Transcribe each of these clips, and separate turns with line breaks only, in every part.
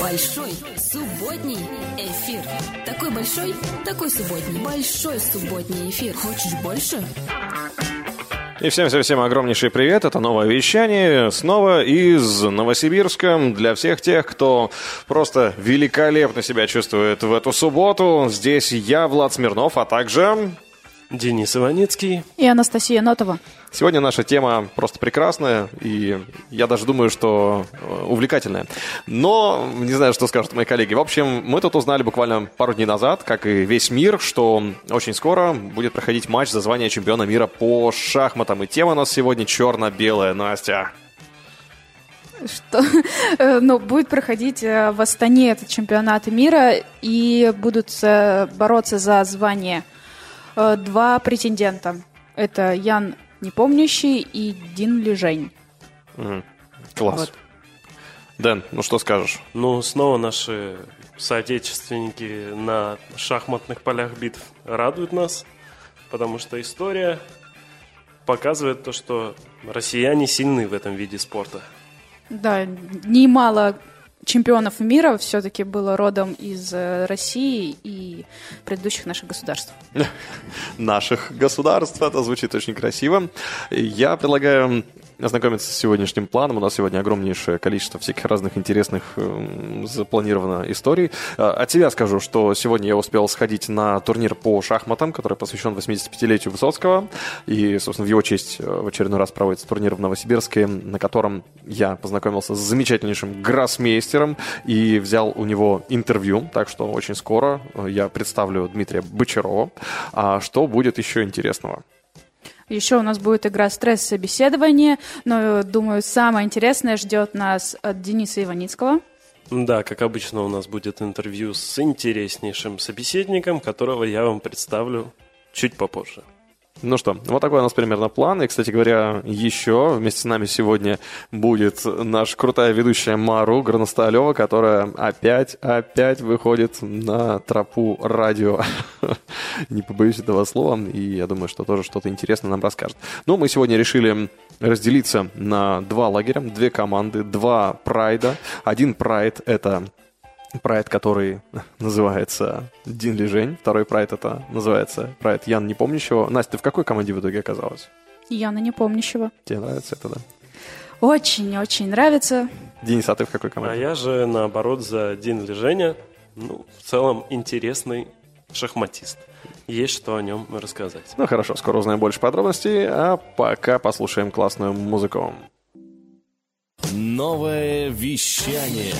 Большой субботний эфир. Такой большой, такой субботний. Большой субботний эфир. Хочешь больше?
И всем-всем-всем огромнейший привет. Это новое вещание снова из Новосибирска. Для всех тех, кто просто великолепно себя чувствует в эту субботу. Здесь я, Влад Смирнов, а также...
Денис Иваницкий.
И Анастасия Нотова.
Сегодня наша тема просто прекрасная, и я даже думаю, что э, увлекательная. Но не знаю, что скажут мои коллеги. В общем, мы тут узнали буквально пару дней назад, как и весь мир, что очень скоро будет проходить матч за звание чемпиона мира по шахматам. И тема у нас сегодня черно-белая, Настя.
Что? Э, ну, будет проходить э, в Астане этот чемпионат мира, и будут бороться за звание два претендента. Это Ян Непомнящий и Дин Лежень.
Mm. Класс. Вот. Дэн, ну что скажешь?
Ну, снова наши соотечественники на шахматных полях битв радуют нас, потому что история показывает то, что россияне сильны в этом виде спорта.
Да, немало чемпионов мира все-таки было родом из э, России и предыдущих наших государств.
Наших государств, это звучит очень красиво. Я предлагаю ознакомиться с сегодняшним планом. У нас сегодня огромнейшее количество всяких разных интересных э, запланировано историй. А, от себя скажу, что сегодня я успел сходить на турнир по шахматам, который посвящен 85-летию Высоцкого. И, собственно, в его честь э, в очередной раз проводится турнир в Новосибирске, на котором я познакомился с замечательнейшим гроссмейстером и взял у него интервью. Так что очень скоро э, я представлю Дмитрия Бочарова. А что будет еще интересного?
Еще у нас будет игра «Стресс-собеседование», но, думаю, самое интересное ждет нас от Дениса Иваницкого.
Да, как обычно, у нас будет интервью с интереснейшим собеседником, которого я вам представлю чуть попозже.
Ну что, вот такой у нас примерно план. И, кстати говоря, еще вместе с нами сегодня будет наша крутая ведущая Мару Граносталева, которая опять, опять выходит на тропу радио. Не побоюсь этого слова, и я думаю, что тоже что-то интересное нам расскажет. Ну, мы сегодня решили разделиться на два лагеря, две команды, два прайда. Один прайд — это Прайд, который называется Дин Лижень. Второй прайд это называется прайд Ян Непомнящего. Настя, ты в какой команде в итоге оказалась?
Яна Непомнящего.
Тебе нравится это, да?
Очень-очень нравится.
Денис, а ты в какой команде?
А я же, наоборот, за Дин Лиженя. Ну, в целом, интересный шахматист. Есть что о нем рассказать.
Ну хорошо, скоро узнаем больше подробностей, а пока послушаем классную музыку.
Новое вещание.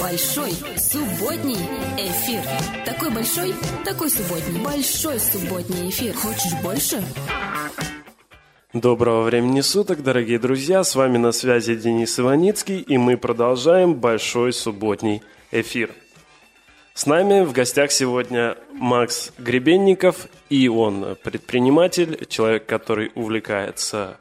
Большой субботний эфир. Такой большой, такой субботний. Большой субботний эфир. Хочешь больше?
Доброго времени суток, дорогие друзья. С вами на связи Денис Иваницкий, и мы продолжаем большой субботний эфир. С нами в гостях сегодня Макс Гребенников, и он предприниматель, человек, который увлекается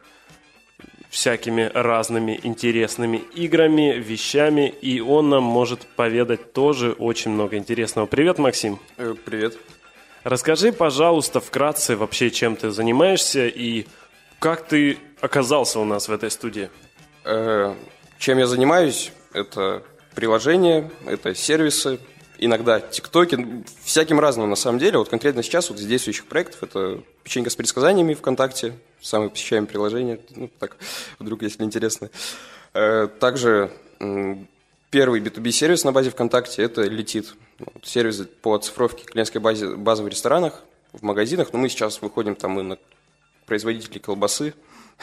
всякими разными интересными играми, вещами, и он нам может поведать тоже очень много интересного. Привет, Максим.
Э, привет.
Расскажи, пожалуйста, вкратце вообще, чем ты занимаешься и как ты оказался у нас в этой студии.
Э, чем я занимаюсь? Это приложения, это сервисы, иногда тиктоки, всяким разным на самом деле. Вот конкретно сейчас вот из действующих проектов это печенька с предсказаниями ВКонтакте, самое посещаемое приложение, ну, так, вдруг, если интересно. Э, также первый B2B сервис на базе ВКонтакте – это Летит. Сервис по оцифровке клиентской базы, базы в ресторанах, в магазинах. Но мы сейчас выходим там и на производителей колбасы,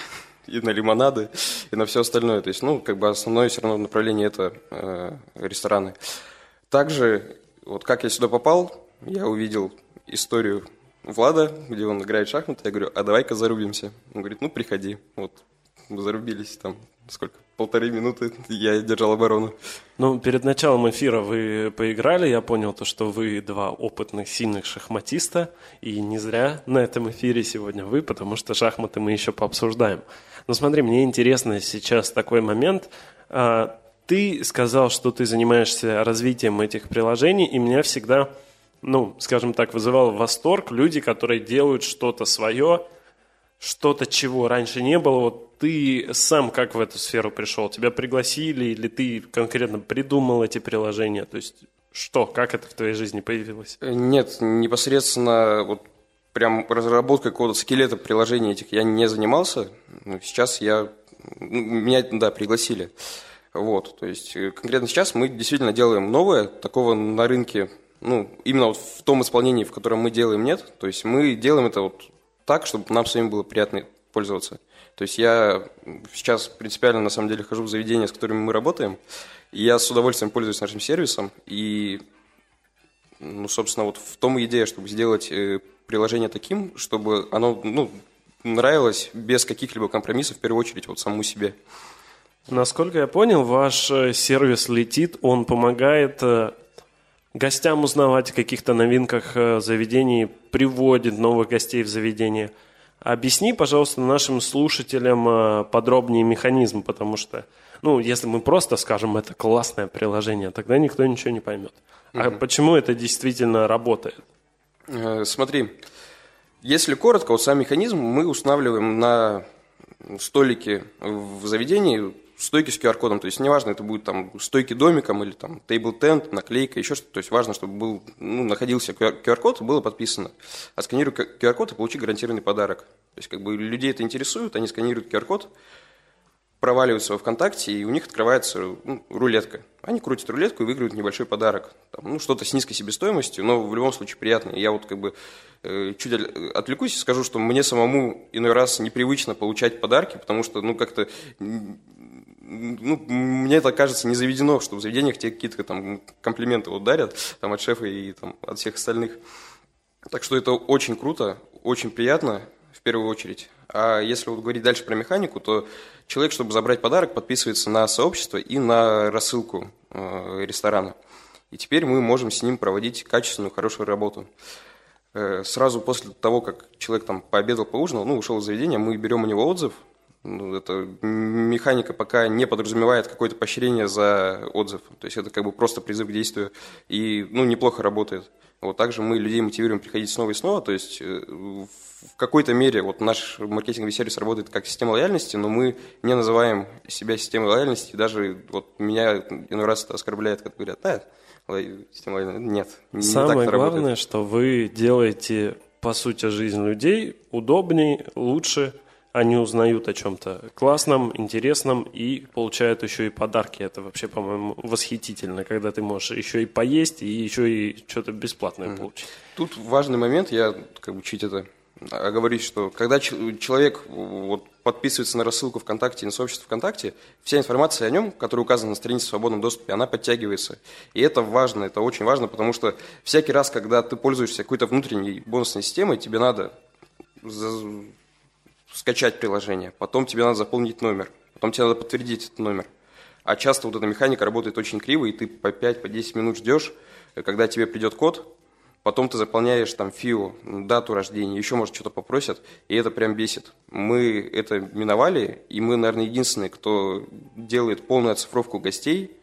и на лимонады, и на все остальное. То есть, ну, как бы основное все равно направление – это э, рестораны. Также, вот как я сюда попал, я увидел историю Влада, где он играет в шахматы, я говорю, а давай-ка зарубимся. Он говорит, ну, приходи. Вот, мы зарубились там, сколько, полторы минуты я держал оборону.
Ну, перед началом эфира вы поиграли, я понял то, что вы два опытных, сильных шахматиста, и не зря на этом эфире сегодня вы, потому что шахматы мы еще пообсуждаем. Но смотри, мне интересно сейчас такой момент. А, ты сказал, что ты занимаешься развитием этих приложений, и меня всегда, ну, скажем так, вызывал восторг люди, которые делают что-то свое, что-то, чего раньше не было. Вот ты сам как в эту сферу пришел? Тебя пригласили или ты конкретно придумал эти приложения? То есть что, как это в твоей жизни появилось?
Э, нет, непосредственно вот прям разработкой какого-то скелета приложений этих я не занимался. Сейчас я... Ну, меня, да, пригласили. Вот, то есть э, конкретно сейчас мы действительно делаем новое, такого на рынке, ну, именно вот в том исполнении, в котором мы делаем, нет. То есть мы делаем это вот так, чтобы нам самим было приятно пользоваться. То есть я сейчас принципиально, на самом деле, хожу в заведения, с которыми мы работаем, и я с удовольствием пользуюсь нашим сервисом, и, ну, собственно, вот в том идея, чтобы сделать э, приложение таким, чтобы оно, ну, нравилось без каких-либо компромиссов, в первую очередь, вот самому себе.
Насколько я понял, ваш э, сервис летит, он помогает э, гостям узнавать о каких-то новинках э, заведений, приводит новых гостей в заведение. Объясни, пожалуйста, нашим слушателям подробнее механизм, потому что, ну, если мы просто скажем, это классное приложение, тогда никто ничего не поймет. А угу. почему это действительно работает?
Смотри, если коротко, вот сам механизм мы устанавливаем на столики в заведении стойки с QR-кодом, то есть неважно, это будет там стойки домиком или там table tent, наклейка, еще что-то, то есть важно, чтобы был, ну, находился QR-код, было подписано. Отсканируй QR-код и получи гарантированный подарок. То есть как бы людей это интересует, они сканируют QR-код, проваливаются во ВКонтакте, и у них открывается ну, рулетка. Они крутят рулетку и выигрывают небольшой подарок. Там, ну, что-то с низкой себестоимостью, но в любом случае приятно. Я вот как бы э, чуть отвлекусь и скажу, что мне самому иной раз непривычно получать подарки, потому что, ну, как-то ну, мне это кажется не заведено, что в заведениях тебе какие-то там комплименты вот дарят там, от шефа и там, от всех остальных. Так что это очень круто, очень приятно в первую очередь. А если вот говорить дальше про механику, то человек, чтобы забрать подарок, подписывается на сообщество и на рассылку э, ресторана. И теперь мы можем с ним проводить качественную, хорошую работу. Э, сразу после того, как человек там пообедал, поужинал, ну, ушел из заведения, мы берем у него отзыв, ну, это механика пока не подразумевает какое-то поощрение за отзыв. То есть это как бы просто призыв к действию. И ну, неплохо работает. Вот также мы людей мотивируем приходить снова и снова. То есть э, в какой-то мере вот наш маркетинговый сервис работает как система лояльности, но мы не называем себя системой лояльности. Даже вот меня иной раз это оскорбляет, когда говорят, да, система лояльности. Нет,
не Самое так главное, работает. что вы делаете, по сути, жизнь людей удобнее, лучше – они узнают о чем-то классном, интересном и получают еще и подарки. Это вообще, по-моему, восхитительно, когда ты можешь еще и поесть, и еще и что-то бесплатное mm. получить.
Тут важный момент, я как бы чуть это оговорюсь, что когда человек вот, подписывается на рассылку ВКонтакте на сообщество ВКонтакте, вся информация о нем, которая указана на странице в свободном доступе, она подтягивается. И это важно, это очень важно, потому что всякий раз, когда ты пользуешься какой-то внутренней бонусной системой, тебе надо скачать приложение, потом тебе надо заполнить номер, потом тебе надо подтвердить этот номер. А часто вот эта механика работает очень криво, и ты по 5-10 по минут ждешь, когда тебе придет код, потом ты заполняешь там ФИО, дату рождения, еще, может, что-то попросят, и это прям бесит. Мы это миновали, и мы, наверное, единственные, кто делает полную оцифровку гостей,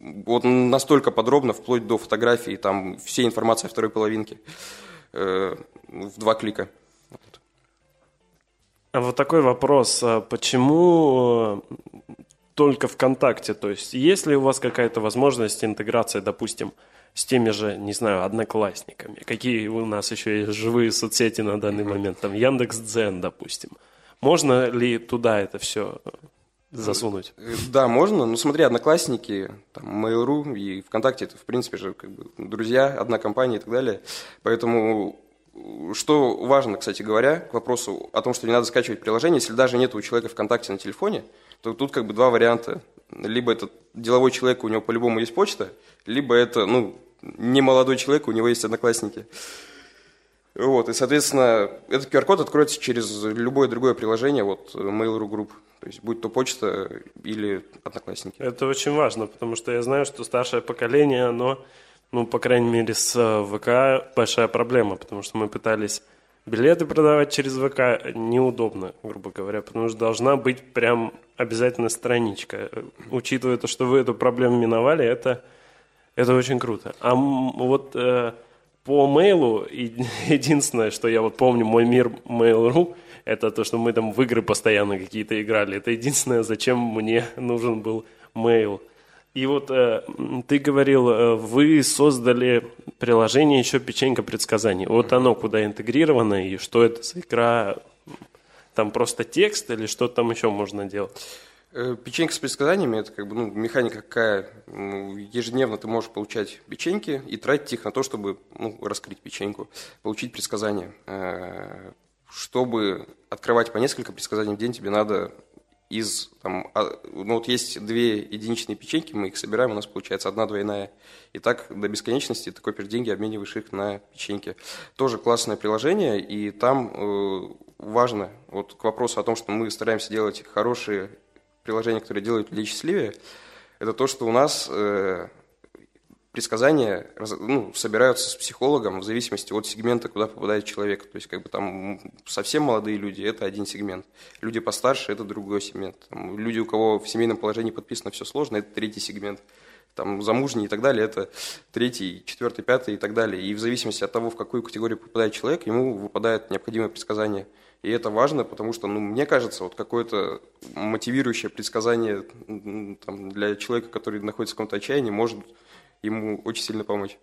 вот настолько подробно, вплоть до фотографий, там, всей информации о второй половинке, э, в два клика.
А вот такой вопрос. А почему э, только ВКонтакте? То есть есть ли у вас какая-то возможность интеграции, допустим, с теми же, не знаю, одноклассниками? Какие у нас еще есть живые соцсети на данный момент? Там Яндекс.Дзен, допустим. Можно ли туда это все засунуть?
Э, да, можно. Ну, смотри, Одноклассники, там, Mail.ru и ВКонтакте, это, в принципе же, как бы, друзья, одна компания и так далее. Поэтому что важно, кстати говоря, к вопросу о том, что не надо скачивать приложение, если даже нет у человека ВКонтакте на телефоне, то тут как бы два варианта. Либо это деловой человек, у него по-любому есть почта, либо это, ну, не молодой человек, у него есть одноклассники. Вот, и, соответственно, этот QR-код откроется через любое другое приложение, вот Mail.ru Group. То есть, будь то почта или одноклассники.
Это очень важно, потому что я знаю, что старшее поколение, оно ну, по крайней мере, с э, ВК большая проблема, потому что мы пытались билеты продавать через ВК неудобно, грубо говоря, потому что должна быть прям обязательно страничка. Учитывая то, что вы эту проблему миновали, это, это очень круто. А вот э, по мейлу единственное, что я вот помню, мой мир Mail.ru, это то, что мы там в игры постоянно какие-то играли. Это единственное, зачем мне нужен был mail. И вот э, ты говорил, э, вы создали приложение еще «Печенька предсказаний». Вот оно куда интегрировано и что это за игра? Там просто текст или что там еще можно делать?
Э, печенька с предсказаниями – это как бы ну, механика какая. Ну, ежедневно ты можешь получать печеньки и тратить их на то, чтобы ну, раскрыть печеньку, получить предсказания. Э, чтобы открывать по несколько предсказаний в день, тебе надо из, там, а, ну вот есть две единичные печеньки, мы их собираем, у нас получается одна двойная. И так до бесконечности ты копишь деньги, обмениваешь их на печеньки. Тоже классное приложение, и там э, важно, вот к вопросу о том, что мы стараемся делать хорошие приложения, которые делают людей счастливее, это то, что у нас э, предсказания ну, собираются с психологом в зависимости от сегмента, куда попадает человек. То есть, как бы там совсем молодые люди – это один сегмент. Люди постарше – это другой сегмент. Там, люди, у кого в семейном положении подписано все сложно – это третий сегмент. Там, замужние и так далее – это третий, четвертый, пятый и так далее. И в зависимости от того, в какую категорию попадает человек, ему выпадает необходимое предсказание. И это важно, потому что, ну, мне кажется, вот какое-то мотивирующее предсказание там, для человека, который находится в каком-то отчаянии, может ему очень сильно помочь.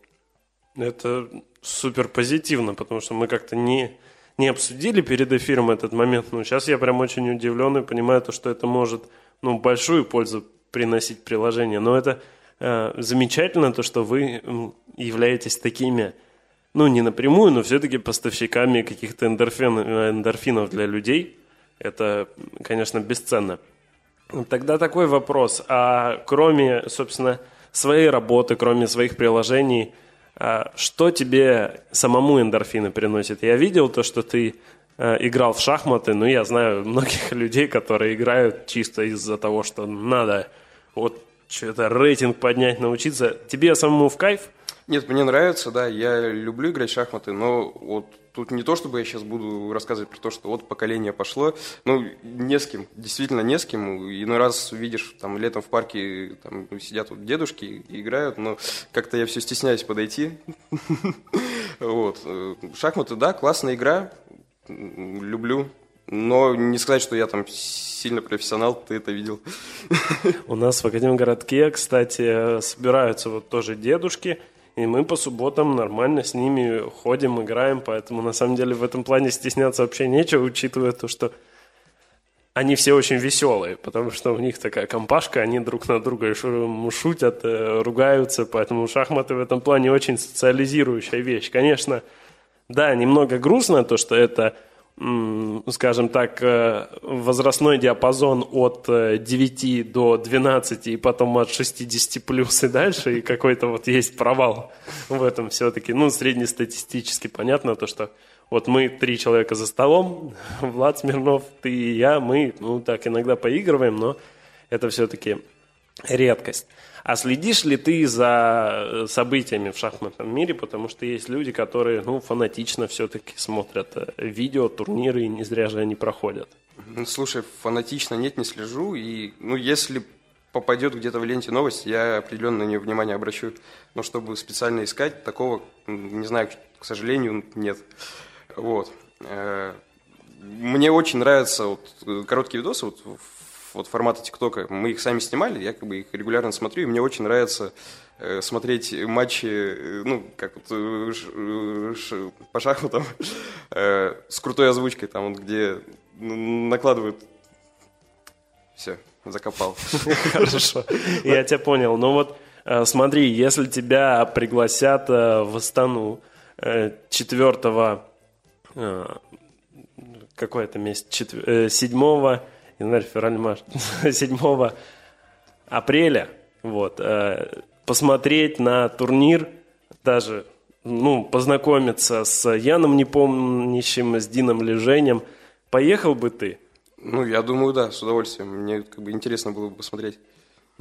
Это супер позитивно, потому что мы как-то не, не обсудили перед эфиром этот момент. Но сейчас я прям очень удивлен и понимаю, то, что это может ну, большую пользу приносить приложение. Но это э, замечательно, то, что вы являетесь такими, ну, не напрямую, но все-таки поставщиками каких-то эндорфин, эндорфинов для людей. Это, конечно, бесценно. Тогда такой вопрос. А кроме, собственно, своей работы, кроме своих приложений, а, что тебе самому эндорфины приносит? Я видел то, что ты а, играл в шахматы, но я знаю многих людей, которые играют чисто из-за того, что надо вот что-то рейтинг поднять, научиться. Тебе самому в кайф?
Нет, мне нравится, да, я люблю играть в шахматы, но вот тут не то, чтобы я сейчас буду рассказывать про то, что вот поколение пошло, ну, не с кем, действительно не с кем. Иной раз видишь, там, летом в парке там, сидят вот дедушки и играют, но как-то я все стесняюсь подойти. Вот. Шахматы, да, классная игра, люблю, но не сказать, что я там сильно профессионал, ты это видел.
У нас в Академгородке, кстати, собираются вот тоже дедушки – и мы по субботам нормально с ними ходим, играем, поэтому на самом деле в этом плане стесняться вообще нечего, учитывая то, что они все очень веселые, потому что у них такая компашка, они друг на друга шутят, э, ругаются, поэтому шахматы в этом плане очень социализирующая вещь. Конечно, да, немного грустно то, что это скажем так, э, возрастной диапазон от 9 э, до 12 и потом от 60 плюс и дальше, и какой-то вот есть провал в этом все-таки. Ну, среднестатистически понятно то, что вот мы три человека за столом, Влад Смирнов, ты и я, мы, ну, так иногда поигрываем, но это все-таки редкость. А следишь ли ты за э, событиями в шахматном мире? Потому что есть люди, которые ну, фанатично все-таки смотрят э, видео, турниры, и не зря же они проходят.
Слушай, фанатично нет, не слежу. И, ну, если попадет где-то в ленте новость, я определенно на нее внимание обращу. Но чтобы специально искать, такого, не знаю, к сожалению, нет. Вот. Э, мне очень нравятся вот короткие видосы вот вот формата ТикТока. Мы их сами снимали, я как бы их регулярно смотрю, и мне очень нравится э, смотреть матчи, э, ну, как вот э, ш, по шахматам, э, с крутой озвучкой, там, вот, где накладывают... Все, закопал.
Хорошо, я тебя понял. Ну вот, э, смотри, если тебя пригласят э, в Астану 4 какой это месяц? 7 январь, февраль, март, 7 апреля, вот, э, посмотреть на турнир, даже, ну, познакомиться с Яном Непомнящим, с Дином Лежением. Поехал бы ты?
Ну, я думаю, да, с удовольствием. Мне как бы интересно было бы посмотреть.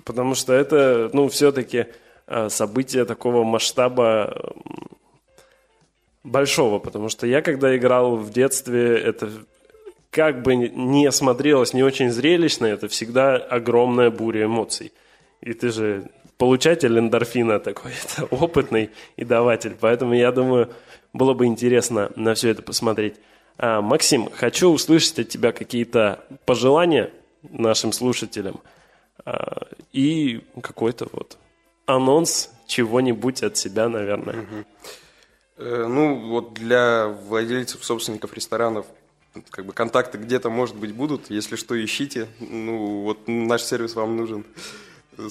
Потому что это, ну, все-таки э, событие такого масштаба большого, потому что я, когда играл в детстве, это как бы не смотрелось не очень зрелищно, это всегда огромная буря эмоций. И ты же получатель эндорфина такой, это опытный и даватель. Поэтому я думаю, было бы интересно на все это посмотреть. А, Максим, хочу услышать от тебя какие-то пожелания нашим слушателям а, и какой-то вот анонс чего-нибудь от себя, наверное.
Э, Ну, вот для владельцев, собственников ресторанов как бы контакты где-то, может быть, будут. Если что, ищите. Ну, вот наш сервис вам нужен,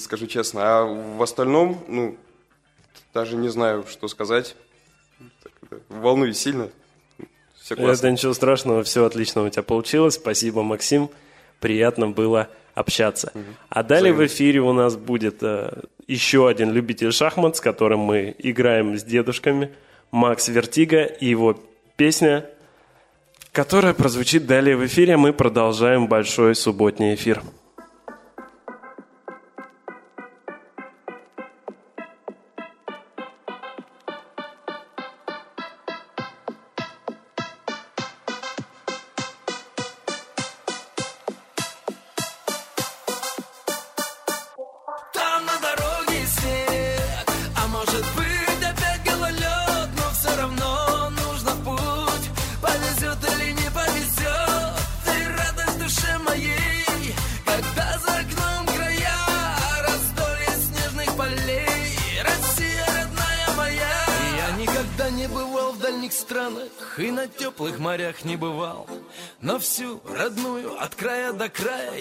скажу честно. А в остальном, ну, даже не знаю, что сказать. Волнуюсь сильно. Все классно.
Это ничего страшного, все отлично у тебя получилось. Спасибо, Максим. Приятно было общаться. А далее в эфире у нас будет э, еще один любитель шахмат, с которым мы играем с дедушками. Макс Вертига и его песня, которая прозвучит далее в эфире. Мы продолжаем большой субботний эфир.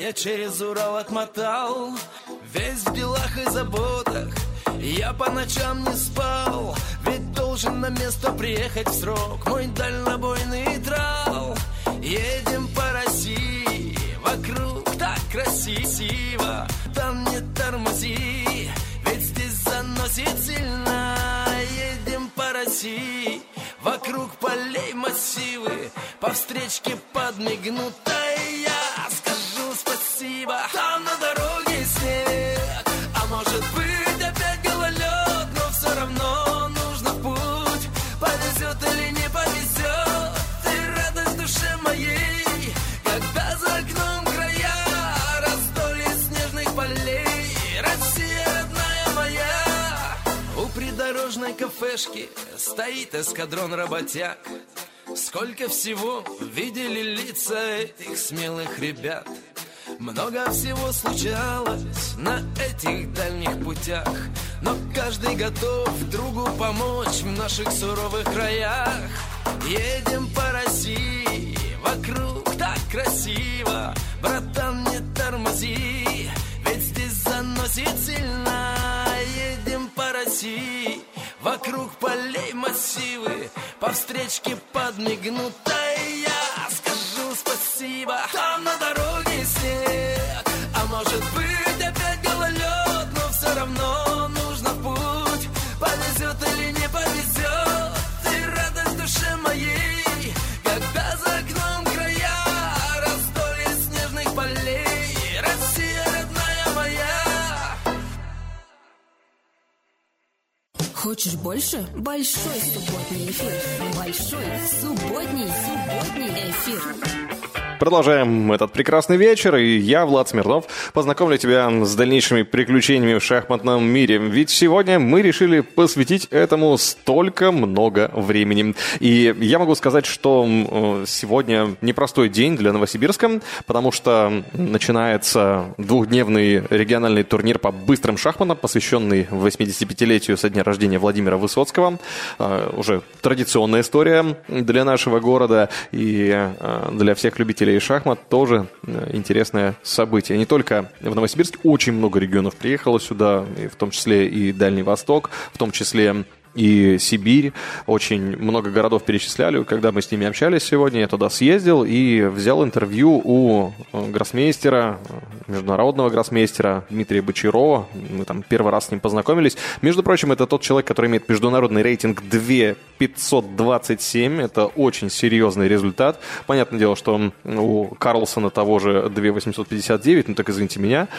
Я через Урал отмотал. Весь в делах и заботах я по ночам не спал. Ведь должен на место приехать в срок мой дальнобойный трал. Едем по России, вокруг так красиво. Там не тормози, ведь здесь заносит сильно. Едем по России, вокруг полей массивы. По встречке подмигнутой спасибо. Там на дороге снег, а может быть опять гололед, но все равно нужно в путь. Повезет или не повезет, ты радость душе моей, когда за окном края раздолье снежных полей. Россия родная моя, у придорожной кафешки стоит эскадрон работяг. Сколько всего видели лица этих смелых ребят. Много всего случалось на этих дальних путях Но каждый готов другу помочь в наших суровых краях. Едем по России, вокруг так красиво Братан, не тормози, ведь здесь заносит сильно. Едем по России, вокруг полей массивы По встречке подмигнутой я скажу спасибо Там на
больше? Большой субботний эфир. Большой субботний субботний эфир.
Продолжаем этот прекрасный вечер, и я, Влад Смирнов, познакомлю тебя с дальнейшими приключениями в шахматном мире. Ведь сегодня мы решили посвятить этому столько много времени. И я могу сказать, что сегодня непростой день для Новосибирска, потому что начинается двухдневный региональный турнир по быстрым шахматам, посвященный 85-летию со дня рождения Владимира Высоцкого. Э, Уже традиционная история для нашего города и э, для всех любителей шахмат тоже э, интересное событие. Не только в Новосибирске, очень много регионов приехало сюда, и в том числе и Дальний Восток, в том числе и Сибирь. Очень много городов перечисляли. Когда мы с ними общались сегодня, я туда съездил и взял интервью у э, гроссмейстера, э, международного гроссмейстера Дмитрия Бочарова. Мы там первый раз с ним познакомились. Между прочим, это тот человек, который имеет международный рейтинг 2527. Это очень серьезный результат. Понятное дело, что у Карлсона того же 2859, ну так извините меня.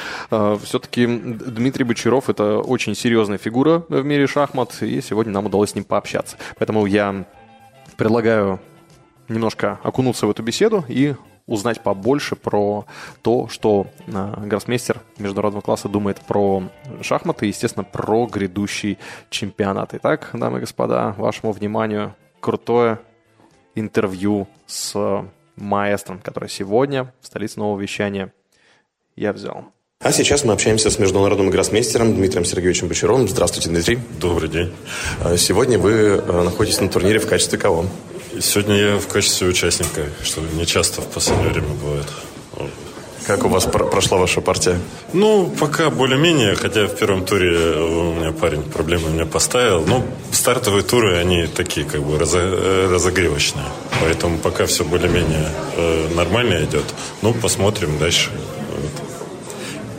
Все-таки Дмитрий Бочаров это очень серьезная фигура в мире шахмат, и сегодня нам удалось с ним пообщаться. Поэтому я предлагаю немножко окунуться в эту беседу и узнать побольше про то, что э, гроссмейстер международного класса думает про шахматы и, естественно, про грядущий чемпионат. Итак, дамы и господа, вашему вниманию крутое интервью с маэстром, который сегодня в столице нового вещания я взял.
А сейчас мы общаемся с международным гроссмейстером Дмитрием Сергеевичем Бочаровым. Здравствуйте, Дмитрий.
Добрый день.
А Сегодня вы э, находитесь на турнире в качестве кого?
Сегодня я в качестве участника, что не часто в последнее время бывает.
Как у вас про- прошла ваша партия?
Ну, пока более-менее, хотя в первом туре у меня парень проблемы меня поставил. Ну, стартовые туры, они такие, как бы, разо- э, разогревочные. Поэтому пока все более-менее э, нормально идет. Ну, посмотрим дальше.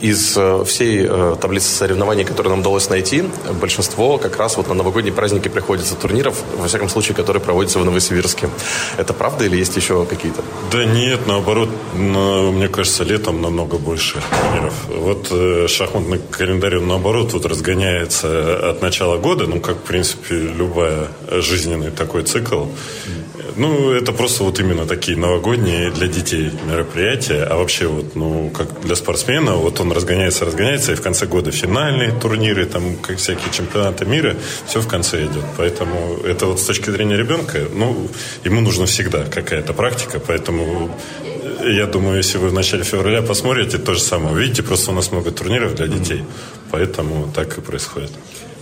Из э, всей э, таблицы соревнований, которые нам удалось найти, большинство как раз вот на новогодние праздники приходится турниров, во всяком случае, которые проводятся в Новосибирске. Это правда или есть еще какие-то?
Да нет, наоборот, на- мне кажется, летом намного больше турниров. Вот э, шахматный календарь, он наоборот, вот разгоняется от начала года, ну, как, в принципе, любая жизненный такой цикл. Ну, это просто вот именно такие новогодние для детей мероприятия. А вообще вот, ну, как для спортсмена, вот он разгоняется, разгоняется, и в конце года финальные турниры, там, как всякие чемпионаты мира, все в конце идет. Поэтому это вот с точки зрения ребенка, ну, ему нужно всегда какая-то практика, поэтому я думаю, если вы в начале февраля посмотрите, то же самое. Видите, просто у нас много турниров для детей, поэтому так и происходит.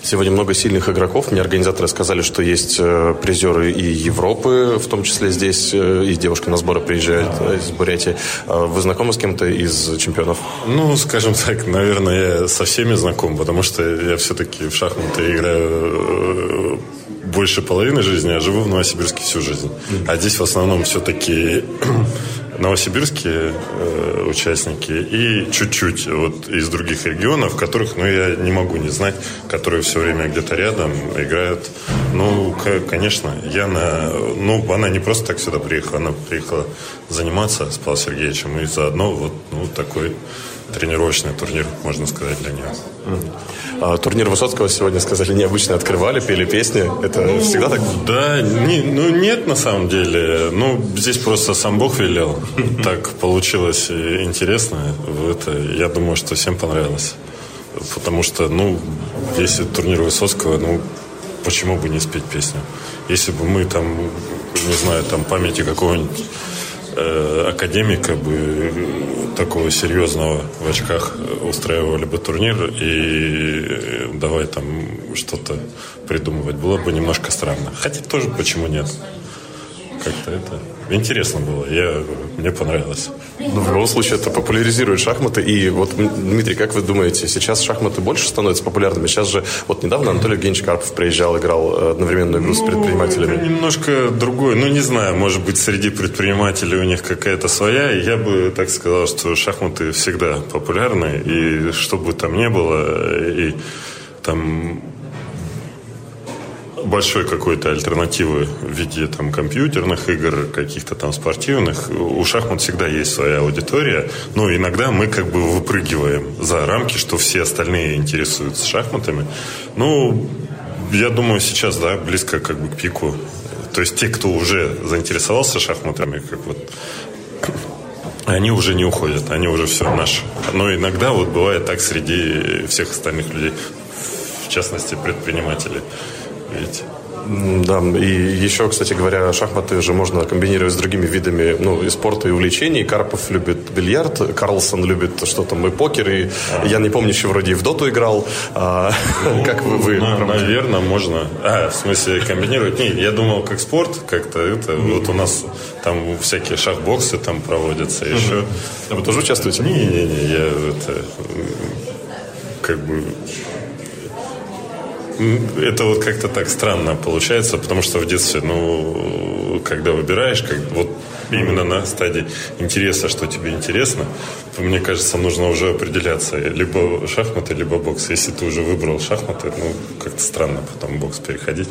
Сегодня много сильных игроков. Мне организаторы сказали, что есть э, призеры и Европы, в том числе здесь, э, и девушка на сборы приезжает э, из Бурятии. Вы знакомы с кем-то из чемпионов?
Ну, скажем так, наверное, я со всеми знаком, потому что я все-таки в шахматы играю больше половины жизни, а живу в Новосибирске всю жизнь. А здесь в основном все-таки новосибирские э, участники и чуть-чуть вот из других регионов, которых, ну, я не могу не знать, которые все время где-то рядом играют. Ну, конечно, я на... Ну, она не просто так сюда приехала, она приехала заниматься с Павлом Сергеевичем, и заодно вот ну, такой тренировочный турнир, можно сказать, для нее.
А, Турнир Высоцкого сегодня, сказали, необычно открывали, пели песни. Это всегда так?
Да, не- ну нет на самом деле. Ну, здесь просто сам Бог велел. Так получилось интересно. Это, я думаю, что всем понравилось. Потому что, ну, если турнир Высоцкого, ну, почему бы не спеть песню? Если бы мы там, не знаю, там памяти какого-нибудь э, академика бы э, такого серьезного в очках устраивали бы турнир и э, давай там что-то придумывать. Было бы немножко странно. Хотя тоже почему нет. Как-то это интересно было. Я, мне понравилось.
Ну, в любом случае, это популяризирует шахматы. И вот, Дмитрий, как вы думаете, сейчас шахматы больше становятся популярными? Сейчас же, вот недавно Анатолий Евгеньевич Карпов приезжал, играл э, одновременную игру с
Это
предпринимателями.
немножко другой. Ну, не знаю, может быть, среди предпринимателей у них какая-то своя. Я бы так сказал, что шахматы всегда популярны. И что бы там ни было, и там большой какой-то альтернативы в виде там компьютерных игр, каких-то там спортивных. У шахмат всегда есть своя аудитория, но иногда мы как бы выпрыгиваем за рамки, что все остальные интересуются шахматами. Ну, я думаю, сейчас, да, близко как бы к пику. То есть те, кто уже заинтересовался шахматами, как вот они уже не уходят, они уже все наши. Но иногда вот бывает так среди всех остальных людей, в частности предпринимателей.
М, Да, и еще, кстати говоря, шахматы же можно комбинировать с другими видами ну, и спорта, и увлечений. Карпов любит бильярд, Карлсон любит что там, и покер, и я не помню, еще вроде и в доту играл. А, как вы... вы
На- наверное, можно. А, в смысле, комбинировать? Не, я думал, как спорт, как-то это. Вот у нас там всякие шахбоксы там проводятся еще.
Вы тоже участвуете?
Не-не-не, я это как бы это вот как-то так странно получается, потому что в детстве, ну, когда выбираешь, как вот именно на стадии интереса, что тебе интересно, мне кажется, нужно уже определяться, либо шахматы, либо бокс. Если ты уже выбрал шахматы, ну, как-то странно потом бокс переходить.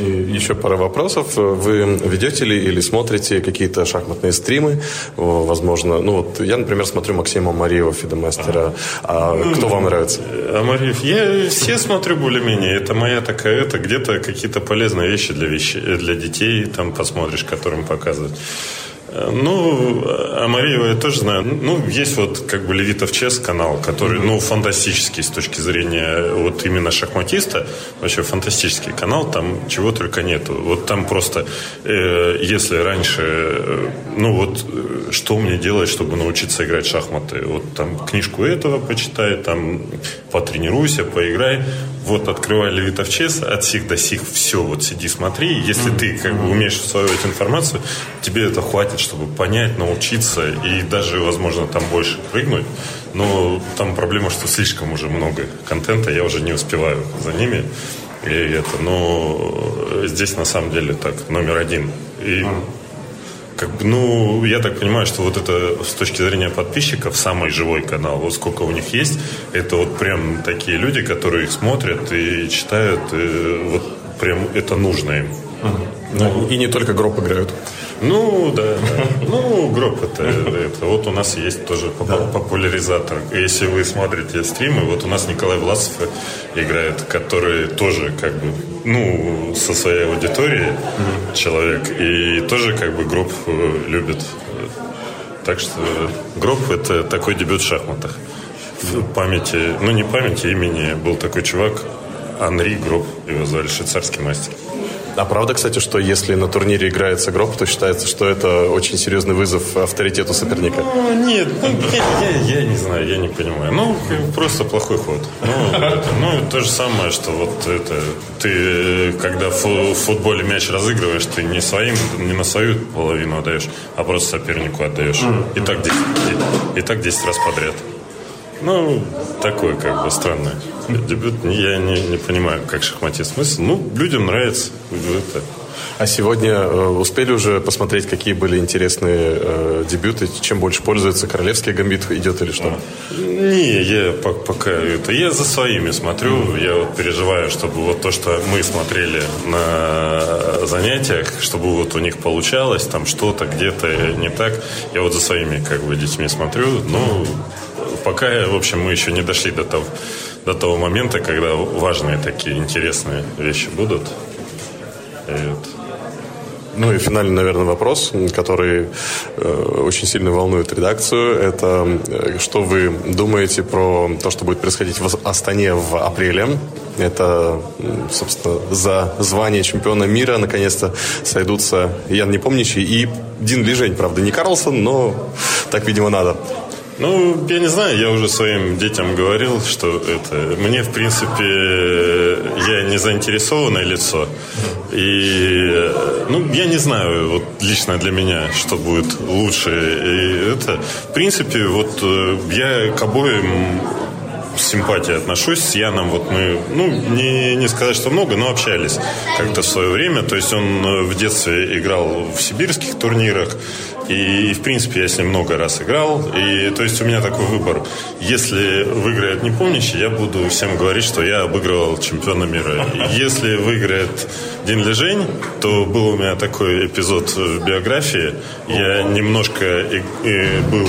И еще пара вопросов. Вы ведете ли или смотрите какие-то шахматные стримы? Возможно, ну вот я, например, смотрю Максима Мариева, Фидомастера. А кто вам нравится?
А Марьев, я все смотрю более-менее. Это моя такая, это где-то какие-то полезные вещи для, вещи, для детей там посмотришь, которым показывают. Ну, а Мариева я тоже знаю. Ну, есть вот как бы Левитов Чес канал, который, ну, фантастический с точки зрения вот именно шахматиста. Вообще фантастический канал, там чего только нету. Вот там просто, э, если раньше, э, ну вот, э, что мне делать, чтобы научиться играть в шахматы? Вот там книжку этого почитай, там потренируйся, поиграй. Вот открывай Левитов Чес, от сих до сих все, вот сиди, смотри. Если ты как бы умеешь усваивать информацию, тебе это хватит, чтобы понять, научиться и даже, возможно, там больше прыгнуть. Но там проблема, что слишком уже много контента, я уже не успеваю за ними. И это, но здесь на самом деле так, номер один. И как ну, я так понимаю, что вот это с точки зрения подписчиков самый живой канал. Вот сколько у них есть, это вот прям такие люди, которые их смотрят и читают, и вот прям это нужно им.
Ну, и не только гроб играют.
Ну, да, да. Ну, гроб это, это. Вот у нас есть тоже поп- популяризатор. Если вы смотрите стримы, вот у нас Николай Власов играет, который тоже как бы, ну, со своей аудиторией человек. И тоже как бы гроб э, любит. Так что гроб это такой дебют в шахматах. В памяти, ну не памяти, имени был такой чувак, Анри Гроб, его звали, швейцарский мастер.
А правда, кстати, что если на турнире играется гроб, то считается, что это очень серьезный вызов авторитету соперника?
Ну, нет, ну, я, я- я не знаю, я не понимаю. Ну, просто плохой ход. Ну, это, ну, то же самое, что вот это, ты, когда в футболе мяч разыгрываешь, ты не своим, не на свою половину отдаешь, а просто сопернику отдаешь. И так 10, и, и так 10 раз подряд. Ну, такой, как бы, странный дебют. Я не, не понимаю, как шахматист смысл. Ну, людям нравится. Это,
А сегодня э, успели уже посмотреть, какие были интересные э, дебюты? Чем больше пользуется? Королевский гамбит идет или что?
Не, я по- пока это. Я за своими смотрю. Я вот переживаю, чтобы вот то, что мы смотрели на занятиях, чтобы вот у них получалось, там что-то где-то не так. Я вот за своими как бы детьми смотрю. Ну, пока, в общем, мы еще не дошли до того, до того момента, когда важные такие интересные вещи будут. И вот.
Ну и финальный, наверное, вопрос, который э, очень сильно волнует редакцию. Это э, что вы думаете про то, что будет происходить в Астане в апреле? Это, собственно, за звание чемпиона мира наконец-то сойдутся Ян Непомнящий и Дин Лижень. Правда, не Карлсон, но так, видимо, надо.
Ну, я не знаю, я уже своим детям говорил, что это... Мне, в принципе, я не заинтересованное лицо. И, ну, я не знаю, вот лично для меня, что будет лучше. И это, в принципе, вот э, я к обоим с симпатией отношусь. С Яном вот мы, ну, не, не сказать, что много, но общались как-то в свое время. То есть он э, в детстве играл в сибирских турнирах. И, в принципе, я с ним много раз играл. И, то есть, у меня такой выбор. Если выиграет непомнящий, я буду всем говорить, что я обыгрывал чемпиона мира. Если выиграет День Лежень, то был у меня такой эпизод в биографии. Я немножко и- и был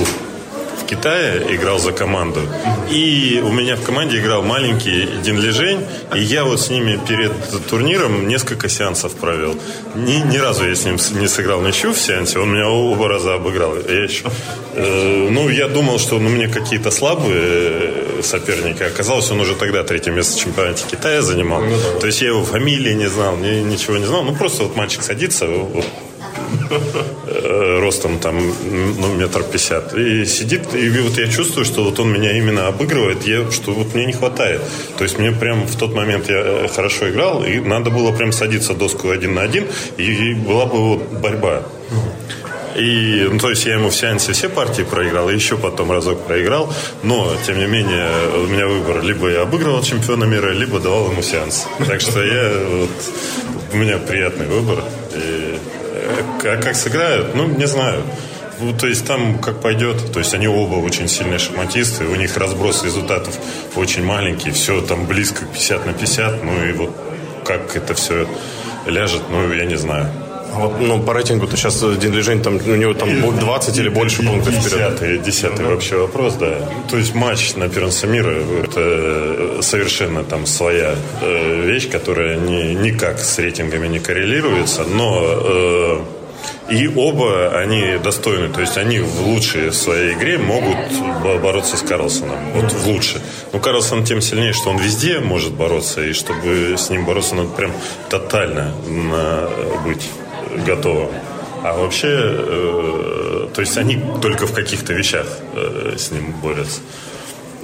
Китае, играл за команду. И у меня в команде играл маленький Дин Лежень, и я вот с ними перед турниром несколько сеансов провел. Ни, ни разу я с ним не сыграл ничью в сеансе, он меня оба раза обыграл. Я еще, э, ну, я думал, что ну, мне какие-то слабые э, соперники. Оказалось, он уже тогда третье место в чемпионате Китая занимал. То есть я его фамилии не знал, ни- ничего не знал. Ну, просто вот мальчик садится, вот ростом там ну, метр пятьдесят. И сидит, и вот я чувствую, что вот он меня именно обыгрывает, я, что вот мне не хватает. То есть мне прям в тот момент я э, хорошо играл, и надо было прям садиться доску один на один, и, и была бы вот борьба. И, ну, то есть я ему в сеансе все партии проиграл, и еще потом разок проиграл. Но, тем не менее, у меня выбор. Либо я обыгрывал чемпиона мира, либо давал ему сеанс. Так что я вот, у меня приятный выбор. И, э, а как сыграют, ну, не знаю. Ну, то есть там как пойдет. То есть они оба очень сильные шахматисты. У них разброс результатов очень маленький. Все там близко 50 на 50. Ну и вот как это все ляжет, ну, я не знаю.
А Вот, ну, по рейтингу-то сейчас Дин Лижень, там, у него там будет 20 или больше пунктов вперед.
Десятый, десятый вообще вопрос, да. То есть матч на первенство мира это совершенно там своя э, вещь, которая ни, никак с рейтингами не коррелируется, но э, И оба они достойны, то есть они в лучшей своей игре могут бо- бороться с Карлсоном. Вот в лучшей. Ну, Карлсон тем сильнее, что он везде может бороться, и чтобы с ним бороться, надо прям тотально быть готовым. А вообще, э, то есть они только в каких-то вещах э, с ним борются.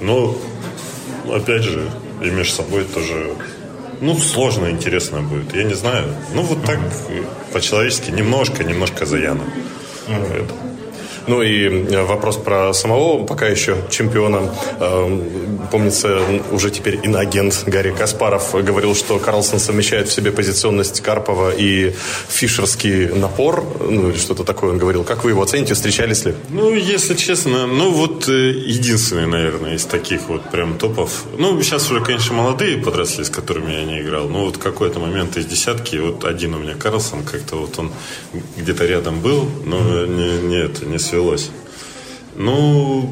Но, опять же, и между собой тоже, ну, сложно, интересно будет. Я не знаю. Ну, вот так, по-человечески, немножко, немножко за Яну.
Ну и э, вопрос про самого пока еще чемпиона. Э, Помнится, уже теперь иноагент Гарри Каспаров говорил, что Карлсон совмещает в себе позиционность Карпова и фишерский напор, ну или что-то такое он говорил. Как вы его оцените? Встречались ли?
Ну, если честно, ну вот э, единственный, наверное, из таких вот прям топов. Ну, сейчас уже, конечно, молодые подросли, с которыми я не играл. Но вот какой-то момент из десятки, вот один у меня Карлсон, как-то вот он где-то рядом был, но не, не, это, не свелось. Ну,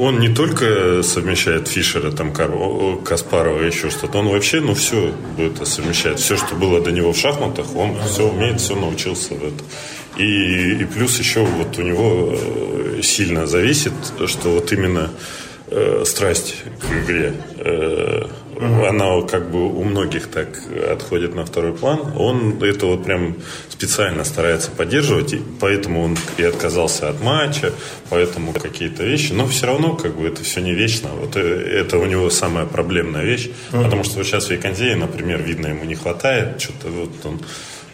он не только совмещает Фишера, там, Каспарова, еще что-то. Он вообще, ну, все это совмещает. Все, что было до него в шахматах, он все умеет, все научился в этом. И, и плюс еще вот у него э, сильно зависит, что вот именно э, страсть к игре, э, она как бы у многих так отходит на второй план. Он это вот прям специально старается поддерживать, и поэтому он и отказался от матча, поэтому какие-то вещи. Но все равно как бы это все не вечно. Вот э, это у него самая проблемная вещь, потому что вот сейчас в Виконзее, например, видно, ему не хватает, что-то вот он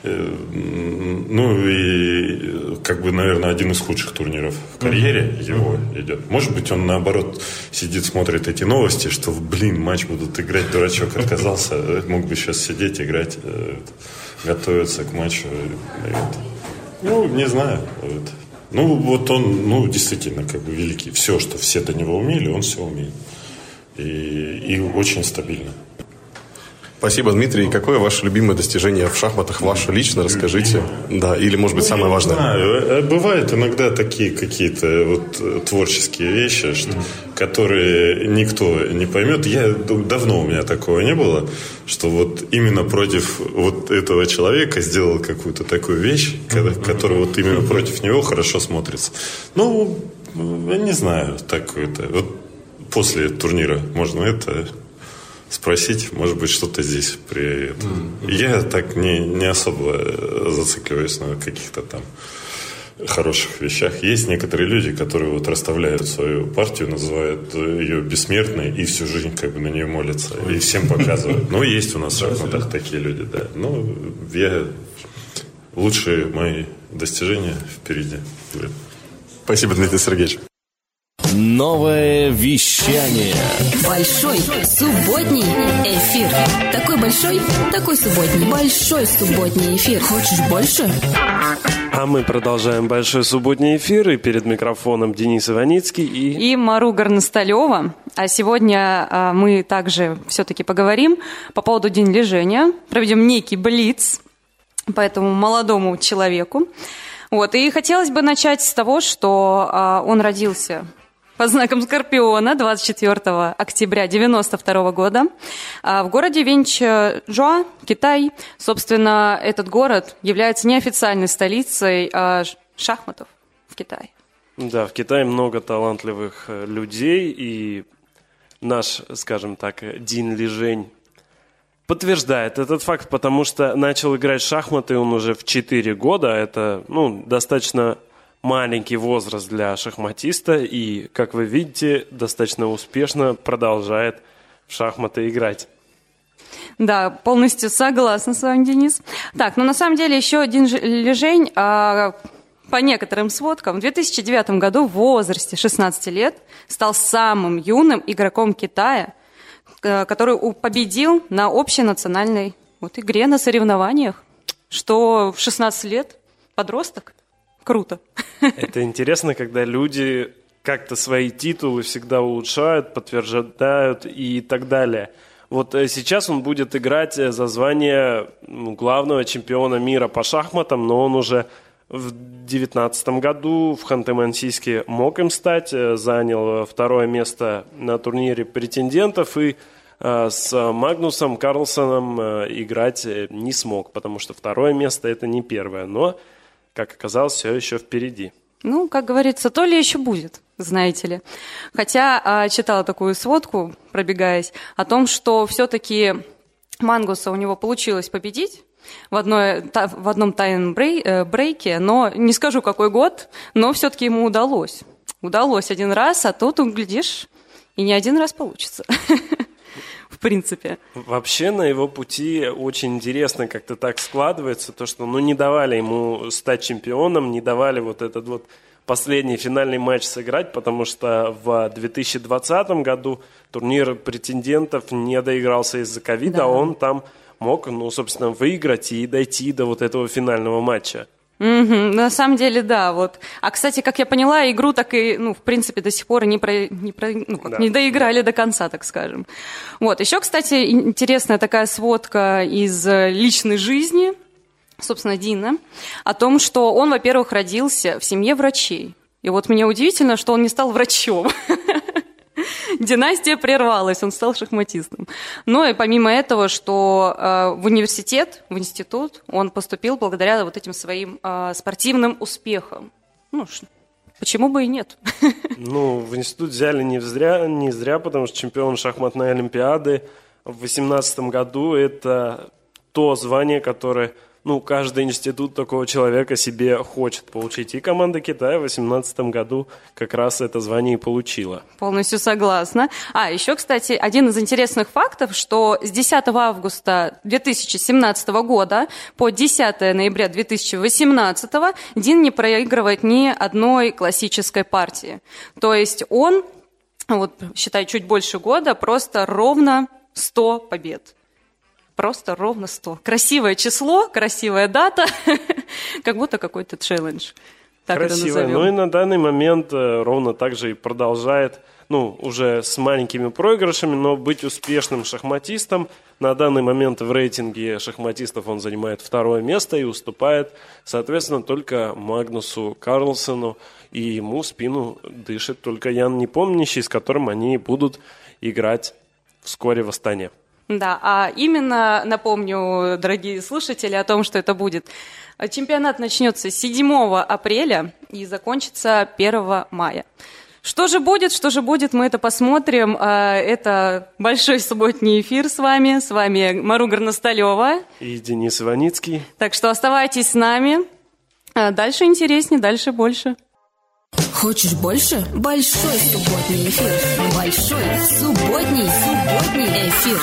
ну и э, как бы, наверное, один из худших турниров в карьере его идет. Может быть, он наоборот сидит, смотрит эти новости, что, блин, матч будут играть, дурачок отказался, э, мог бы сейчас сидеть, играть, э, готовиться к матчу. э. Ну, не знаю. Ну, вот он, ну, действительно, как бы великий. Все, что все до него умели, он все умеет. И, и очень стабильно.
Спасибо, Дмитрий. Какое ваше любимое достижение в шахматах? Ваше лично расскажите. Да, или, может быть, самое
Ну,
важное.
Э, Бывают иногда такие какие-то вот э, творческие вещи, что, которые никто не поймет. Я давно у меня такого не было, что вот именно против вот этого человека сделал какую-то такую вещь, которая вот именно против него хорошо смотрится. Ну, я не знаю, так это. Вот после турнира можно это спросить, может быть, что-то здесь при этом. Я так не, не особо э, зацикливаюсь на каких-то там хороших вещах. Есть некоторые люди, которые вот расставляют свою партию, называют ее бессмертной и всю жизнь как бы на нее молятся. И всем показывают. Ну, есть у нас в шахматах такие люди, да. Ну, я... Лучшие мои достижения впереди.
Спасибо, Дмитрий Сергеевич.
Новое вещание.
Большой субботний эфир. Такой большой, такой субботний. Большой субботний эфир. Хочешь больше?
А мы продолжаем большой субботний эфир, и перед микрофоном Денис Иваницкий и...
и Мару Горносталева. А сегодня а, мы также все-таки поговорим по поводу День лежения. Проведем некий блиц по этому молодому человеку. Вот. И хотелось бы начать с того, что а, он родился по знакам Скорпиона 24 октября 92 года а, в городе Венчжуа, Китай. Собственно, этот город является неофициальной столицей а, шахматов в Китае.
Да, в Китае много талантливых э, людей, и наш, скажем так, э, Дин Лижень подтверждает этот факт, потому что начал играть в шахматы он уже в 4 года. Это ну, достаточно маленький возраст для шахматиста, и, как вы видите, достаточно успешно продолжает в шахматы играть.
Да, полностью согласна с вами, Денис. Так, ну на самом деле еще один же- лежень, а, по некоторым сводкам, в 2009 году в возрасте 16 лет стал самым юным игроком Китая, который победил на общенациональной вот, игре на соревнованиях, что в 16 лет подросток. Круто.
Это интересно, когда люди как-то свои титулы всегда улучшают, подтверждают и так далее. Вот э, сейчас он будет играть э, за звание ну, главного чемпиона мира по шахматам, но он уже в 2019 году в Ханты-Мансийске мог им стать, э, занял второе место на турнире претендентов и с Магнусом Карлсоном играть не смог, потому что второе место это не первое. Но как оказалось, все еще впереди.
Ну, как говорится, то ли еще будет, знаете ли. Хотя а, читала такую сводку, пробегаясь, о том, что все-таки Мангуса у него получилось победить в, одной, в одном тайм-брейке, но не скажу, какой год, но все-таки ему удалось. Удалось один раз, а тут, глядишь, и не один раз получится. Принципе.
Вообще на его пути очень интересно как-то так складывается, то, что ну, не давали ему стать чемпионом, не давали вот этот вот последний финальный матч сыграть, потому что в 2020 году турнир претендентов не доигрался из-за ковида,
Да.
а он там мог, ну, собственно, выиграть и дойти до вот этого финального матча.
Мгм, на самом деле, да, вот. А, кстати, как я поняла, игру так и, ну, в принципе, до сих пор не, про, не, про- ну, как,
Да.
не доиграли до конца, так скажем. Вот, еще, кстати, интересная такая сводка из э, личной жизни, собственно, Дина, о том, что он, во-первых, родился в семье врачей. И вот мне удивительно, что он не стал врачом. Династия прервалась, он стал шахматистом. Ну и помимо этого, что э, в университет, в институт он поступил благодаря вот этим своим э, спортивным успехам. Ну, почему бы и нет?
Ну, в институт взяли не зря, не зря, потому что чемпион шахматной олимпиады в 2018 году – это то звание, которое, ну, каждый институт такого человека себе хочет получить. И команда Китая в 2018 году как раз это звание и получила.
Полностью согласна. А, еще, кстати, один из интересных фактов, что с 10 августа 2017 года по 10 ноября 2018 Дин не проигрывает ни одной классической партии. То есть он, вот, считай, чуть больше года, просто ровно 100 побед. Просто ровно 100. Красивое число, красивая дата, как будто какой-то челлендж. Так назовем.
Ну и на данный момент э, ровно так же и продолжает, ну, уже с маленькими проигрышами, но быть успешным шахматистом. На данный момент в рейтинге шахматистов он занимает второе место и уступает, соответственно, только Магнусу Карлсону. И ему спину дышит только Ян Непомнящий, с которым они будут играть вскоре в Астане.
Да, а именно, напомню, дорогие слушатели, о том, что это будет. Чемпионат начнется 7 апреля и закончится 1 мая. Что же будет, что же будет, мы это посмотрим. А, Это большой субботний эфир с вами. С вами Мару Горносталева.
И Денис Иваницкий.
Так что оставайтесь с нами. А Дальше интереснее, дальше больше.
Хочешь больше? Большой субботний эфир. Большой субботний, субботний эфир.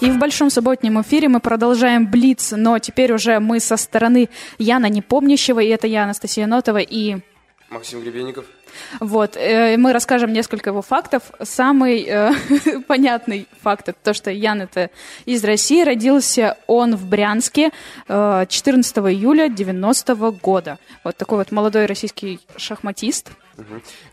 И в большом субботнем эфире мы продолжаем Блиц, но теперь уже мы со стороны Яна Непомнящего, и это я, Анастасия Нотова, и
Максим Гребенников.
Вот, э, мы расскажем несколько его фактов. Самый э, понятный факт это то, что Ян это из России, родился он в Брянске э, 14 июля 90 года. Вот такой вот молодой российский шахматист.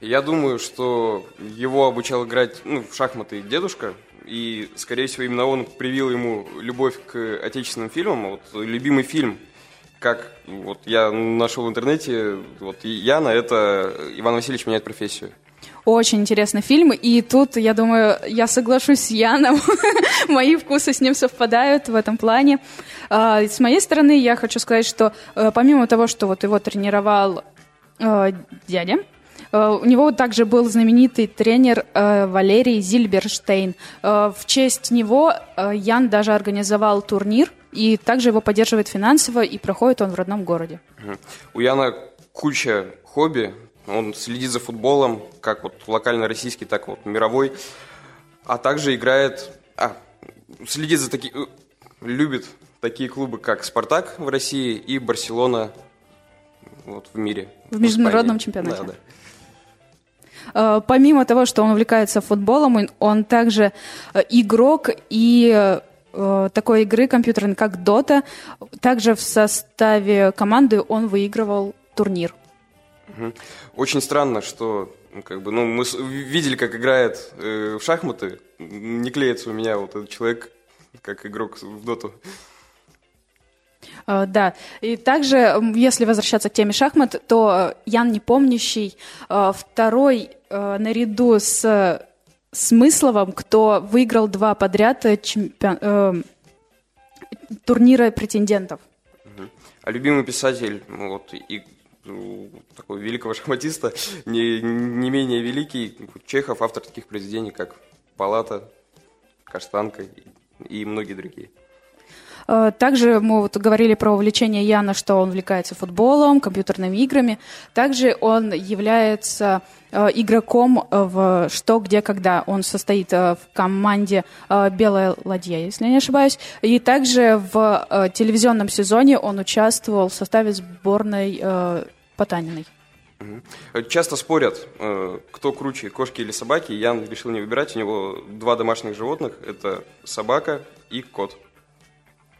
Я думаю, что его обучал играть ну, в шахматы дедушка, и, скорее всего, именно он привил ему любовь к отечественным фильмам. Вот любимый фильм, как вот я нашел в интернете, вот Яна, это Иван Васильевич меняет профессию.
Очень интересный фильм, и тут, я думаю, я соглашусь с Яном, мои вкусы с ним совпадают в этом плане. А, С моей стороны, я хочу сказать, что э, помимо того, что вот его тренировал э, дядя, э, у него также был знаменитый тренер Валерий Зильберштейн. В честь него Ян даже организовал турнир, и также его поддерживает финансово, и проходит он в родном городе.
У Яна куча хобби, он следит за футболом, как вот локально-российский, так вот мировой, а также играет, а, следит за такие, э, любит такие клубы, как «Спартак» в России и «Барселона» вот, в мире.
В международном
Испании.
чемпионате.
Да, да.
Э, Помимо того, что он увлекается футболом, он- также э, игрок и такой игры компьютерной, как Dota. Также в составе команды он выигрывал турнир.
Очень странно, что ну, как бы, ну, мы видели, как играет э, в шахматы. Не клеится у меня вот этот человек, как игрок в доту.
Э, Да, и также, если возвращаться к теме шахмат, то э, Ян Непомнящий э, второй э, наряду с Смысловым, кто выиграл два подряд э, чемпион- э, турнира претендентов.
А любимый писатель, ну, вот, и ну, такого великого шахматиста, не, не менее великий, Чехов, автор таких произведений, как «Палата», «Каштанка» и многие другие.
Э, Также мы вот говорили про увлечение Яна, что он увлекается футболом, компьютерными играми. Также он является э, игроком в «Что, где, когда». Он состоит э, в команде «Белая ладья», если не ошибаюсь. И также в телевизионном сезоне он участвовал в составе сборной Потаниной.
Часто спорят, кто круче, кошки или собаки. Ян решил не выбирать. У него два домашних животных. Это собака и кот.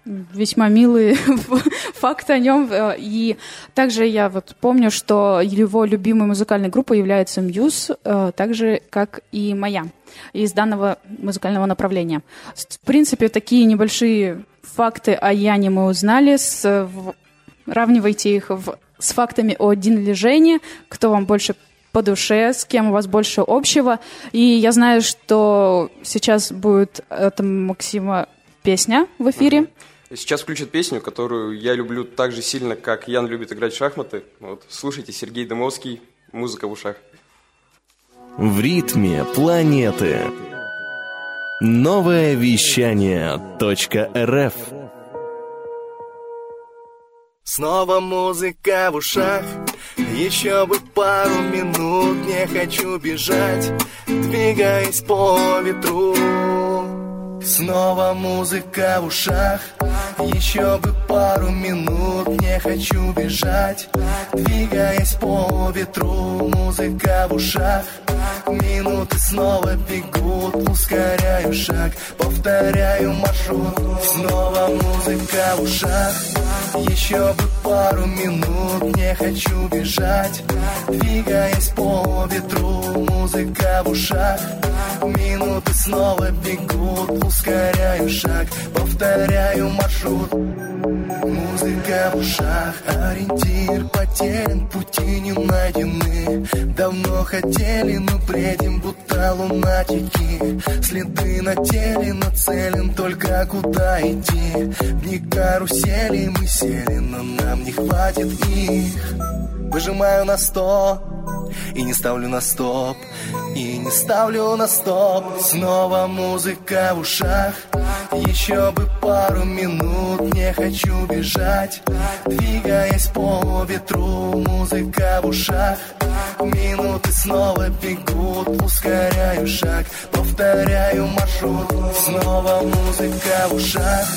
Весьма милый факт о нем. Э, И также я вот помню, что его любимой музыкальной группой является Мьюз, э, так же, как и моя, из данного музыкального направления. В принципе, такие небольшие факты о Яне мы узнали. С- в- Равнивайте их в- с фактами о Дин Жене, кто вам больше по душе, с кем у вас больше общего. И я знаю, что сейчас будет от Максима песня в эфире.
Сейчас включат песню, которую я люблю так же сильно, как Ян любит играть в шахматы. Вот, слушайте, Сергей Дымовский, музыка в ушах.
В ритме планеты. Новое вещание .рф
Снова музыка в ушах Еще бы пару минут Не хочу бежать Двигаясь по ветру Снова музыка в ушах. Еще бы пару минут Не хочу бежать. Двигаясь по ветру Музыка в ушах. Минуты снова бегут Ускоряю шаг. Повторяю маршрут. Снова музыка в ушах. Еще бы пару минут, не хочу бежать. Двигаясь по ветру, музыка в ушах. Минуты снова бегут, ускоряю шаг Повторяю маршрут. Музыка в ушах, ориентир потерян, пути не найдены. Давно хотели, но бредим, будто лунатики. Следы на теле нацелен, только куда идти. Дни карусели мы сели, но нам не хватит их. Выжимаю на сто и не ставлю на стоп И не ставлю на стоп. Снова музыка в ушах. Еще бы пару минут Не хочу бежать. Двигаясь по ветру Музыка в ушах Минуты снова бегут Ускоряю шаг Повторяю маршрут Снова музыка в ушах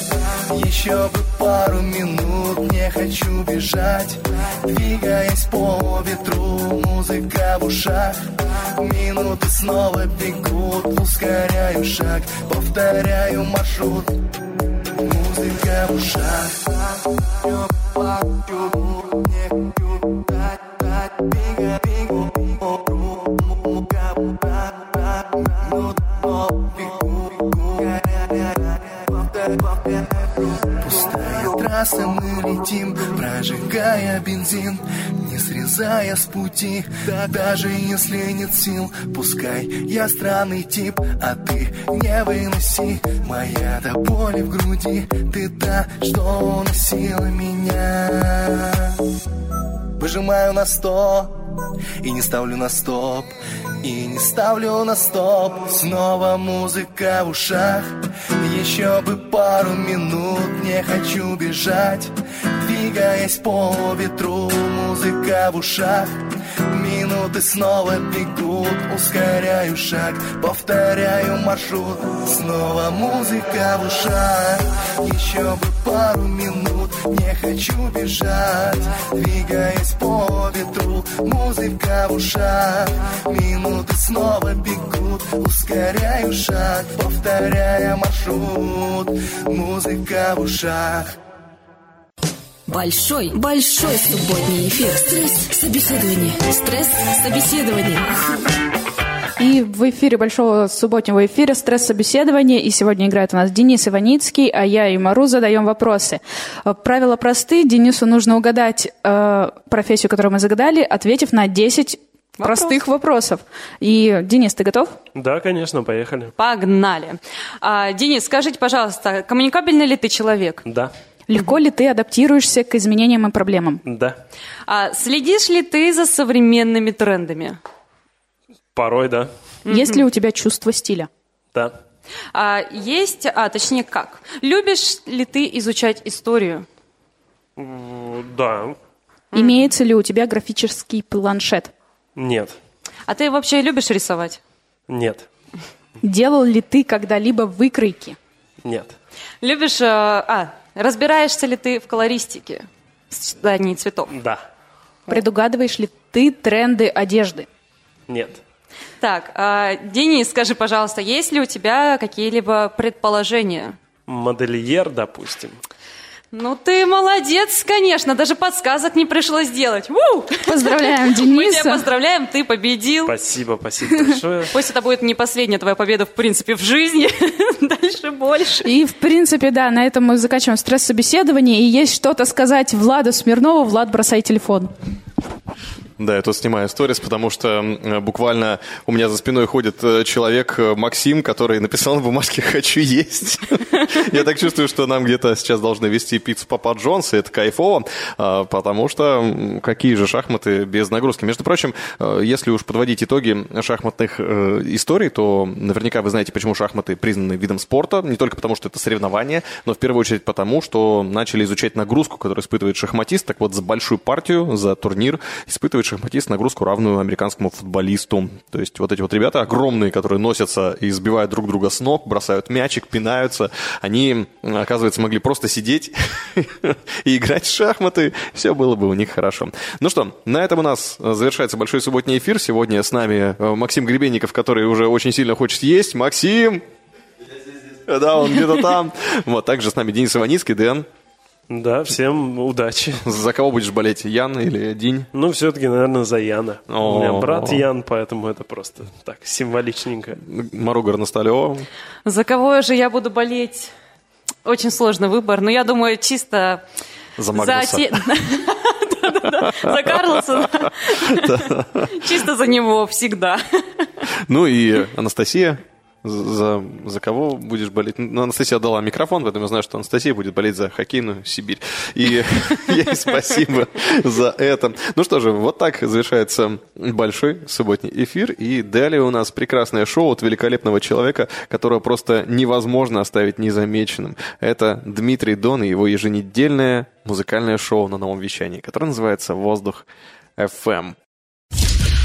Еще бы пару минут Не хочу бежать Двигаясь по ветру Музыка в ушах Минуты снова бегут Ускоряю шаг Повторяю маршрут Музыка в ушах Пустая трасса, мы летим, прожигая бензин Не срезая с пути, да даже если нет сил Пускай я странный тип, а ты не выноси. Моя до боли в груди, ты та, что уносила меня. Выжимаю на сто и не ставлю на стоп И не ставлю на стоп. Снова музыка в ушах. Еще бы пару минут Не хочу бежать. Двигаясь по ветру Музыка в ушах. Минуты снова бегут Ускоряю шаг. Повторяю маршрут. Снова музыка в ушах. Еще бы пару минут Не хочу бежать Двигаясь по ветру Музыка в ушах Минуты снова бегут Ускоряю шаг Повторяя маршрут Музыка в ушах
Большой, большой субботний эфир. Стресс-собеседование. Стресс-собеседование.
И в эфире большого субботнего эфира стресс-собеседование. И сегодня играет у нас Денис Иваницкий, а я и Мару задаем вопросы. Э, Правила просты. Денису нужно угадать э, профессию, которую мы загадали, ответив на 10 простых вопросов. И, Денис, ты готов?
Да, конечно, поехали.
Погнали. А, Денис, скажите, пожалуйста, коммуникабельный ли ты человек?
Да.
Легко ли ты адаптируешься к изменениям и проблемам?
Да,
А следишь ли ты за современными трендами?
Порой да.
Есть ли у тебя чувство стиля?
Да.
А есть, а точнее как? Любишь ли ты изучать историю?
Да.
Имеется ли у тебя графический планшет?
Нет.
А ты вообще любишь рисовать?
Нет.
Делал ли ты когда-либо выкройки?
Нет.
Любишь, э, а, разбираешься ли ты в колористике? Сочетании цветов?
Да.
Предугадываешь ли ты тренды одежды?
Нет.
Так, а, Денис, скажи, пожалуйста, есть ли у тебя какие-либо предположения?
Модельер, допустим.
Ну, ты молодец, конечно, даже подсказок не пришлось делать. Ву!
Поздравляем
Мы тебя
Дениса.
поздравляем, ты победил.
Спасибо, спасибо большое.
Пусть это будет не последняя твоя победа, в принципе, в жизни. Дальше больше.
И, в принципе, да, на этом мы заканчиваем стресс-собеседование. И есть что-то сказать Владу Смирнову. Влад, бросай телефон.
Да, я тут снимаю сторис, потому что буквально у меня за спиной ходит э, человек э, Максим, который написал на бумажке «хочу есть». Я так чувствую, что нам где-то сейчас должны вести пиццу Папа Джонс, и это кайфово, а, потому что какие же шахматы без нагрузки. Между прочим, э, если уж подводить итоги шахматных историй, то наверняка вы знаете, почему шахматы признаны видом спорта, не только потому, что это соревнование, но в первую очередь потому, что начали изучать нагрузку, которую испытывает шахматист. Так вот, за большую партию, за турнир испытывает шахматист нагрузку, равную американскому футболисту. То есть вот эти вот ребята огромные, которые носятся и сбивают друг друга с ног, бросают мячик, пинаются, они, оказывается, могли просто сидеть и играть в шахматы. Все было бы у них хорошо. Ну что, на этом у нас завершается большой субботний эфир. Сегодня с нами э, Максим Гребенников, который уже очень сильно хочет есть. Максим! Да, он где-то там. Вот, также с нами Денис Иваницкий, Дэн.
Да, всем удачи.
За кого будешь болеть, Ян или Динь?
Ну, все-таки, наверное, за Яна. У меня брат Ян, поэтому это просто так, символичненько.
Мару Горносталева.
За кого же я буду болеть? Очень сложный выбор, но я думаю, чисто
За Магнуса.
За Карлоса. Чисто за него всегда.
Ну и Анастасия. За, за кого будешь болеть? Ну, Анастасия отдала микрофон, поэтому я знаю, что Анастасия будет болеть за хоккейную Сибирь. И ей спасибо за это. Ну что же, вот так завершается большой субботний эфир. И далее у нас прекрасное шоу от великолепного человека, которого просто невозможно оставить незамеченным. Это Дмитрий Дон и его еженедельное музыкальное шоу на новом вещании, которое называется «Воздух FM».